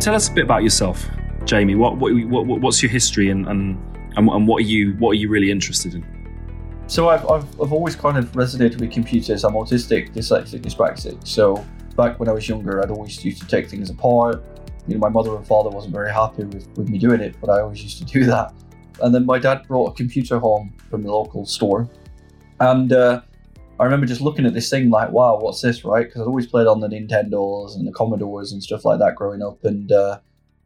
Tell us a bit about yourself, Jamie. What, what, what what's your history and, and and what are you what are you really interested in? So I've, I've, I've always kind of resonated with computers. I'm autistic, dyslexic, dyspraxic. So back when I was younger, I'd always used to take things apart. You know, my mother and father wasn't very happy with, with me doing it, but I always used to do that. And then my dad brought a computer home from the local store. And uh, I remember just looking at this thing like, wow, what's this, right? Because I'd always played on the Nintendos and the Commodores and stuff like that growing up. And uh,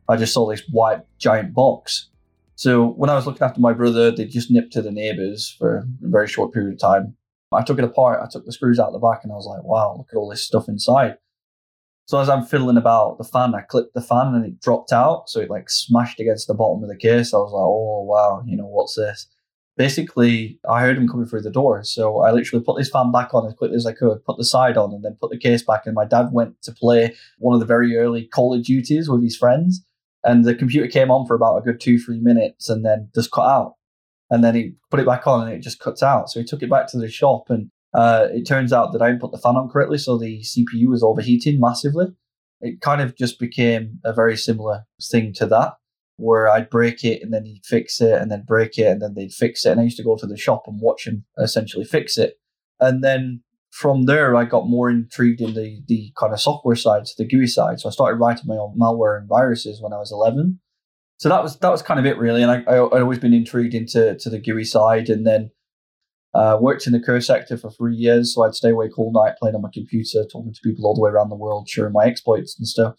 I just saw this white giant box. So when I was looking after my brother, they just nipped to the neighbors for a very short period of time. I took it apart, I took the screws out the back, and I was like, wow, look at all this stuff inside. So as I'm fiddling about the fan, I clipped the fan and it dropped out. So it like smashed against the bottom of the case. I was like, oh, wow, you know, what's this? Basically I heard him coming through the door. So I literally put this fan back on as quickly as I could, put the side on, and then put the case back. And my dad went to play one of the very early Call of Duties with his friends. And the computer came on for about a good two, three minutes and then just cut out. And then he put it back on and it just cuts out. So he took it back to the shop and uh, it turns out that I didn't put the fan on correctly. So the CPU was overheating massively. It kind of just became a very similar thing to that where I'd break it and then he'd fix it and then break it and then they'd fix it. And I used to go to the shop and watch him essentially fix it. And then from there, I got more intrigued in the, the kind of software side, the GUI side. So I started writing my own malware and viruses when I was 11. So that was that was kind of it really. And I, I, would always been intrigued into to the GUI side and then uh, worked in the Cur sector for three years. So I'd stay awake all night playing on my computer, talking to people all the way around the world, sharing my exploits and stuff.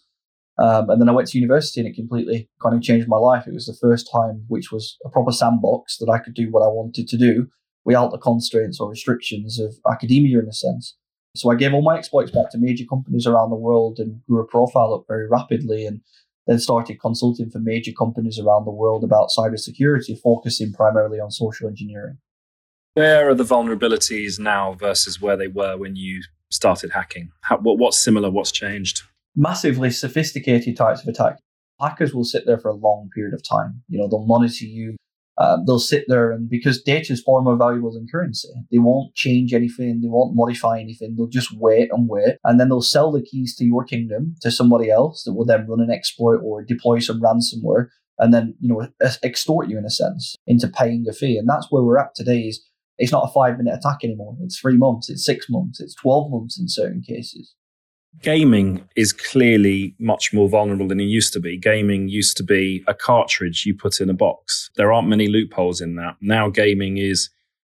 Um, and then I went to university and it completely kind of changed my life. It was the first time, which was a proper sandbox that I could do what I wanted to do without the constraints or restrictions of academia in a sense. So I gave all my exploits back to major companies around the world and grew a profile up very rapidly and then started consulting for major companies around the world about cybersecurity, focusing primarily on social engineering. Where are the vulnerabilities now versus where they were when you started hacking? How, what, what's similar? What's changed? Massively sophisticated types of attack. Hackers will sit there for a long period of time. You know, they'll monitor you. Um, they'll sit there and because data is far more valuable than currency, they won't change anything. They won't modify anything. They'll just wait and wait, and then they'll sell the keys to your kingdom to somebody else that will then run an exploit or deploy some ransomware, and then you know extort you in a sense into paying a fee. And that's where we're at today. Is it's not a five minute attack anymore. It's three months. It's six months. It's twelve months in certain cases gaming is clearly much more vulnerable than it used to be. Gaming used to be a cartridge you put in a box. There aren't many loopholes in that. Now gaming is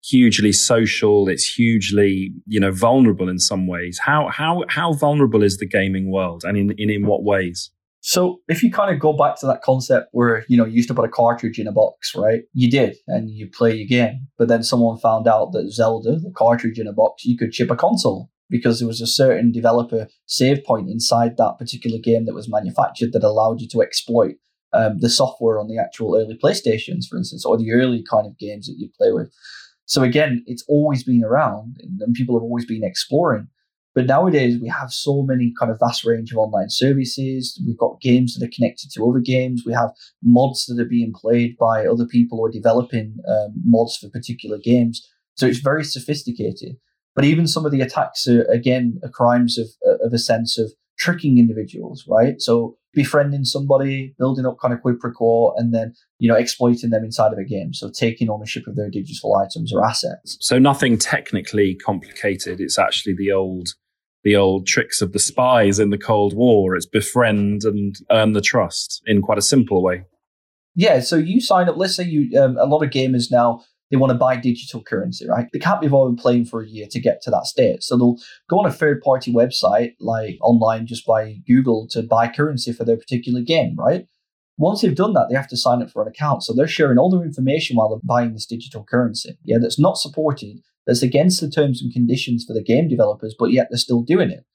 hugely social. It's hugely, you know, vulnerable in some ways. How how how vulnerable is the gaming world, and in in, in what ways? So if you kind of go back to that concept where you know you used to put a cartridge in a box, right? You did, and you play your game. But then someone found out that Zelda, the cartridge in a box, you could chip a console because there was a certain developer save point inside that particular game that was manufactured that allowed you to exploit um, the software on the actual early PlayStations, for instance, or the early kind of games that you play with. So again, it's always been around and people have always been exploring. But nowadays we have so many kind of vast range of online services. We've got games that are connected to other games. We have mods that are being played by other people or developing um, mods for particular games. So it's very sophisticated. But even some of the attacks are, again, are crimes of, of a sense of tricking individuals, right? So befriending somebody, building up kind of quid pro quo, and then, you know, exploiting them inside of a game. So taking ownership of their digital items or assets. So nothing technically complicated. It's actually the old the old tricks of the spies in the Cold War. It's befriend and earn the trust in quite a simple way. Yeah, so you sign up. Let's say you, um, a lot of gamers now they want to buy digital currency, right? They can't be involved playing for a year to get to that state. So they'll go on a third party website, like online just by Google, to buy currency for their particular game, right? Once they've done that, they have to sign up for an account. So they're sharing all their information while they're buying this digital currency. Yeah, that's not supported, that's against the terms and conditions for the game developers, but yet they're still doing it.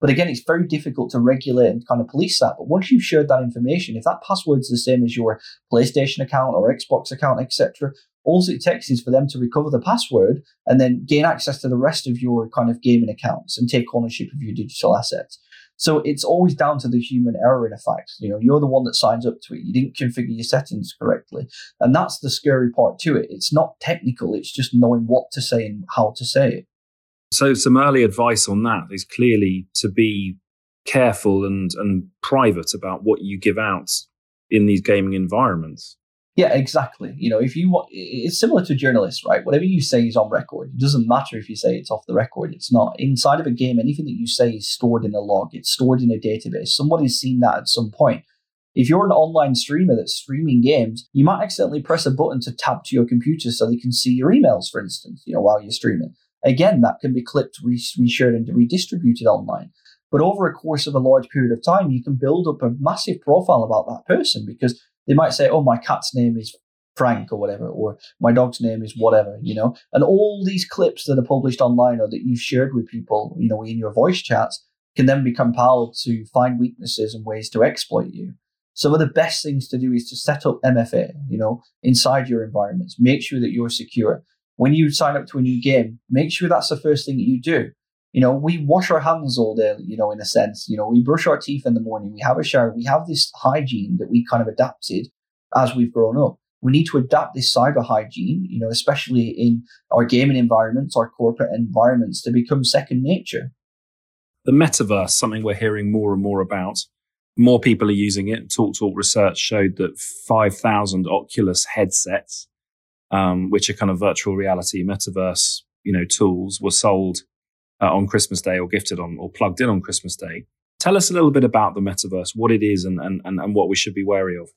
But again, it's very difficult to regulate and kind of police that. But once you've shared that information, if that password's the same as your PlayStation account or Xbox account, etc., all it takes is for them to recover the password and then gain access to the rest of your kind of gaming accounts and take ownership of your digital assets. So it's always down to the human error in effect. You know, you're the one that signs up to it. You didn't configure your settings correctly. And that's the scary part to it. It's not technical, it's just knowing what to say and how to say it. So some early advice on that is clearly to be careful and, and private about what you give out in these gaming environments. Yeah, exactly. You know, if you want, it's similar to journalists, right? Whatever you say is on record. It doesn't matter if you say it's off the record. It's not. Inside of a game, anything that you say is stored in a log. It's stored in a database. Somebody's seen that at some point. If you're an online streamer that's streaming games, you might accidentally press a button to tab to your computer so they can see your emails, for instance, you know, while you're streaming. Again, that can be clipped, reshared, and redistributed online. But over a course of a large period of time, you can build up a massive profile about that person because they might say, oh, my cat's name is Frank or whatever, or my dog's name is whatever, you know. And all these clips that are published online or that you've shared with people, you know, in your voice chats can then be compiled to find weaknesses and ways to exploit you. Some of the best things to do is to set up MFA, you know, inside your environments. Make sure that you're secure. When you sign up to a new game, make sure that's the first thing that you do. You know, we wash our hands all day, you know, in a sense. You know, we brush our teeth in the morning, we have a shower, we have this hygiene that we kind of adapted as we've grown up. We need to adapt this cyber hygiene, you know, especially in our gaming environments, our corporate environments, to become second nature. The metaverse, something we're hearing more and more about. More people are using it. TalkTalk research showed that 5,000 Oculus headsets, um, which are kind of virtual reality metaverse, you know, tools, were sold uh, on Christmas Day or gifted on or plugged in on Christmas Day. Tell us a little bit about the metaverse, what it is, and, and, and what we should be wary of.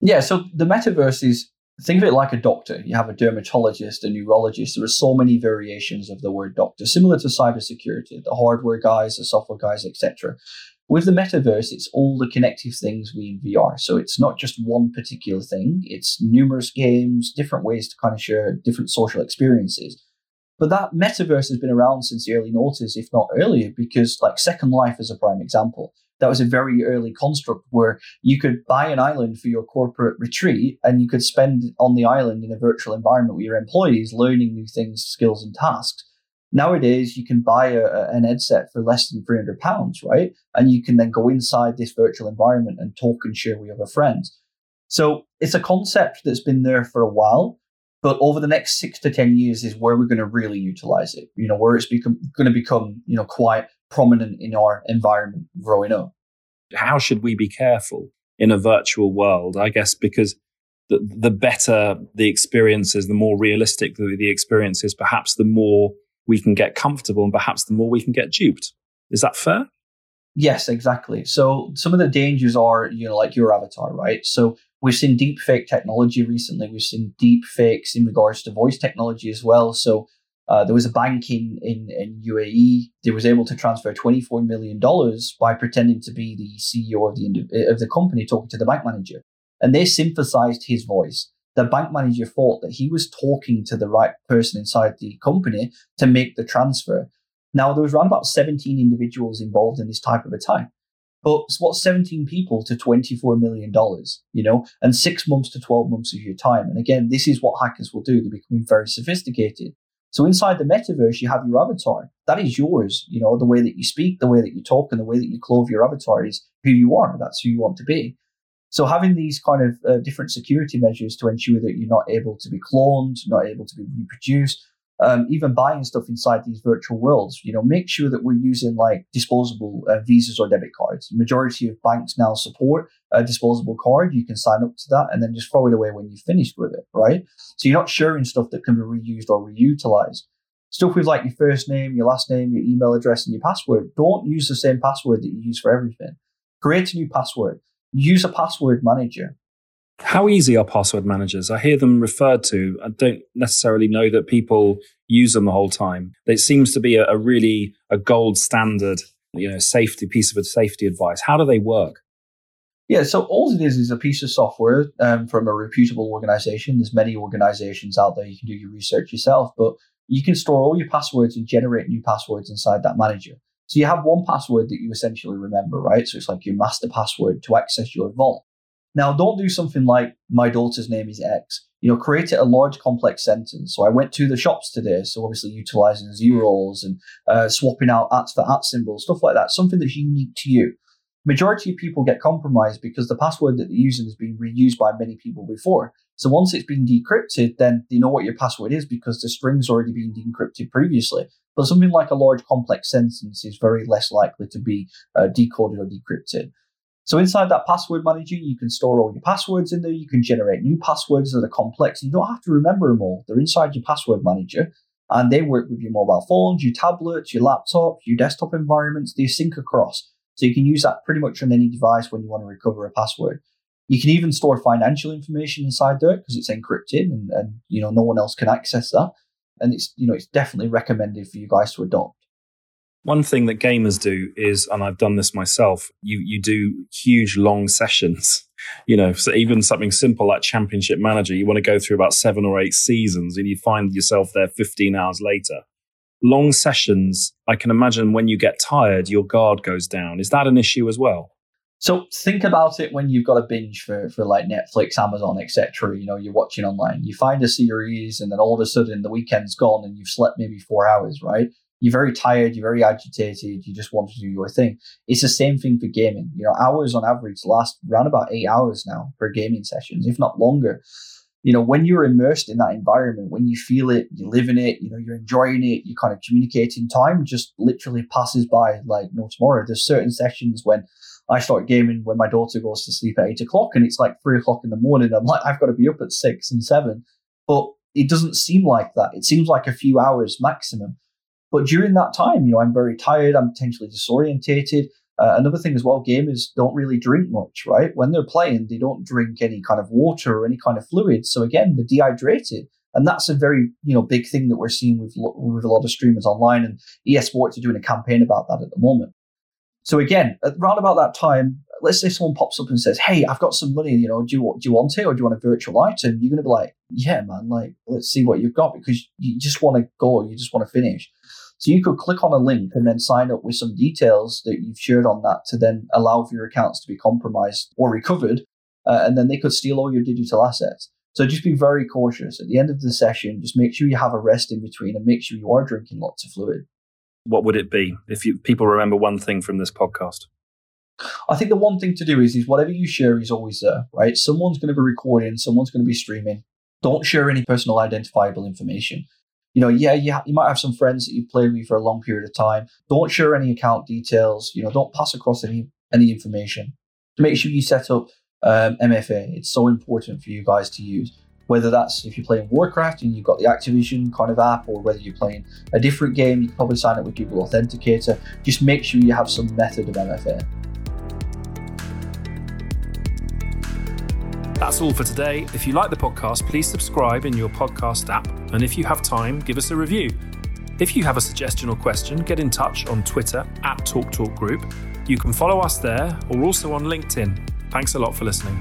Yeah, so the metaverse is think of it like a doctor. You have a dermatologist, a neurologist. There are so many variations of the word doctor, similar to cybersecurity, the hardware guys, the software guys, etc. With the metaverse, it's all the connective things we in VR. So it's not just one particular thing, it's numerous games, different ways to kind of share different social experiences. But that metaverse has been around since the early noughties, if not earlier, because like Second Life is a prime example. That was a very early construct where you could buy an island for your corporate retreat and you could spend on the island in a virtual environment with your employees, learning new things, skills, and tasks. Nowadays, you can buy a, an headset for less than £300, right? And you can then go inside this virtual environment and talk and share with other friends. So it's a concept that's been there for a while. But over the next six to 10 years is where we're going to really utilize it, you know, where it's become, going to become, you know, quite prominent in our environment growing up. How should we be careful in a virtual world? I guess because the, the better the experiences, the more realistic the, the experience is, perhaps the more we can get comfortable and perhaps the more we can get duped. Is that fair? Yes, exactly. So some of the dangers are, you know, like your avatar, right? So We've seen deep fake technology recently. We've seen deep fakes in regards to voice technology as well. So uh, there was a bank in, in, in UAE that was able to transfer $24 million by pretending to be the CEO of the, of the company talking to the bank manager. And they synthesized his voice. The bank manager thought that he was talking to the right person inside the company to make the transfer. Now, there was around about 17 individuals involved in this type of attack. But what's 17 people to $24 million, you know, and six months to 12 months of your time? And again, this is what hackers will do. They're becoming very sophisticated. So inside the metaverse, you have your avatar. That is yours. You know, the way that you speak, the way that you talk, and the way that you clothe your avatar is who you are. That's who you want to be. So having these kind of uh, different security measures to ensure that you're not able to be cloned, not able to be reproduced, um, even buying stuff inside these virtual worlds, you know, make sure that we're using like disposable uh, visas or debit cards. The majority of banks now support a disposable card. You can sign up to that and then just throw it away when you've finished with it, right? So you're not sharing stuff that can be reused or reutilized. Stuff with like your first name, your last name, your email address, and your password. Don't use the same password that you use for everything. Create a new password. Use a password manager. How easy are password managers? I hear them referred to. I don't necessarily know that people use them the whole time. It seems to be a, a really a gold standard, you know, safety piece of safety advice. How do they work? Yeah, so all it is is a piece of software um, from a reputable organization. There's many organizations out there. You can do your research yourself, but you can store all your passwords and generate new passwords inside that manager. So you have one password that you essentially remember, right? So it's like your master password to access your vault. Now, don't do something like my daughter's name is X. You know, create it a large complex sentence. So I went to the shops today. So obviously utilizing zeros and uh, swapping out ats for at symbols, stuff like that. Something that's unique to you. majority of people get compromised because the password that they're using has been reused by many people before. So once it's been decrypted, then they know what your password is because the string's already been decrypted previously. But something like a large complex sentence is very less likely to be uh, decoded or decrypted. So inside that password manager, you can store all your passwords in there. You can generate new passwords that are complex. You don't have to remember them all. They're inside your password manager and they work with your mobile phones, your tablets, your laptops, your desktop environments. They sync across. So you can use that pretty much on any device when you want to recover a password. You can even store financial information inside there because it's encrypted and, and you know no one else can access that. And it's you know it's definitely recommended for you guys to adopt. One thing that gamers do is, and I've done this myself, you you do huge long sessions. You know, so even something simple like Championship Manager, you want to go through about seven or eight seasons, and you find yourself there 15 hours later long sessions, I can imagine when you get tired, your guard goes down. Is that an issue as well? So think about it when you've got a binge for, for like Netflix, Amazon, etc. You know, you're watching online. You find a series, and then all of a sudden the weekend's gone, and you've slept maybe four hours. Right? You're very tired. You're very agitated. You just want to do your thing. It's the same thing for gaming. You know, hours on average last around about eight hours now for gaming sessions, if not longer you know, when you're immersed in that environment, when you feel it, you live in it, you know, you're enjoying it, you kind of communicating, time just literally passes by like no tomorrow. There's certain sessions when I start gaming when my daughter goes to sleep at eight o'clock and it's like three o'clock in the morning. I'm like, I've got to be up at six and seven. But it doesn't seem like that. It seems like a few hours maximum. But during that time, you know, I'm very tired, I'm potentially disorientated. Uh, another thing as well, gamers don't really drink much, right? When they're playing, they don't drink any kind of water or any kind of fluid. So again, they're dehydrated. And that's a very, you know, big thing that we're seeing with, with a lot of streamers online and esports are doing a campaign about that at the moment. So again, around about that time, let's say someone pops up and says, "Hey, I've got some money. You know, do you do you want it, or do you want a virtual item?" You're going to be like, "Yeah, man. Like, let's see what you've got," because you just want to go, you just want to finish. So you could click on a link and then sign up with some details that you've shared on that to then allow for your accounts to be compromised or recovered. Uh, and then they could steal all your digital assets. So just be very cautious. At the end of the session, just make sure you have a rest in between and make sure you are drinking lots of fluid. What would it be if you, people remember one thing from this podcast? I think the one thing to do is, is whatever you share is always there, right? Someone's going to be recording, someone's going to be streaming. Don't share any personal identifiable information you know, yeah, you, ha- you might have some friends that you've played with for a long period of time. Don't share any account details. You know, don't pass across any any information. Make sure you set up um, MFA. It's so important for you guys to use. Whether that's if you're playing Warcraft and you've got the Activision kind of app, or whether you're playing a different game, you can probably sign up with Google Authenticator. Just make sure you have some method of MFA. That's all for today. If you like the podcast, please subscribe in your podcast app. And if you have time, give us a review. If you have a suggestion or question, get in touch on Twitter at TalkTalk Group. You can follow us there or also on LinkedIn. Thanks a lot for listening.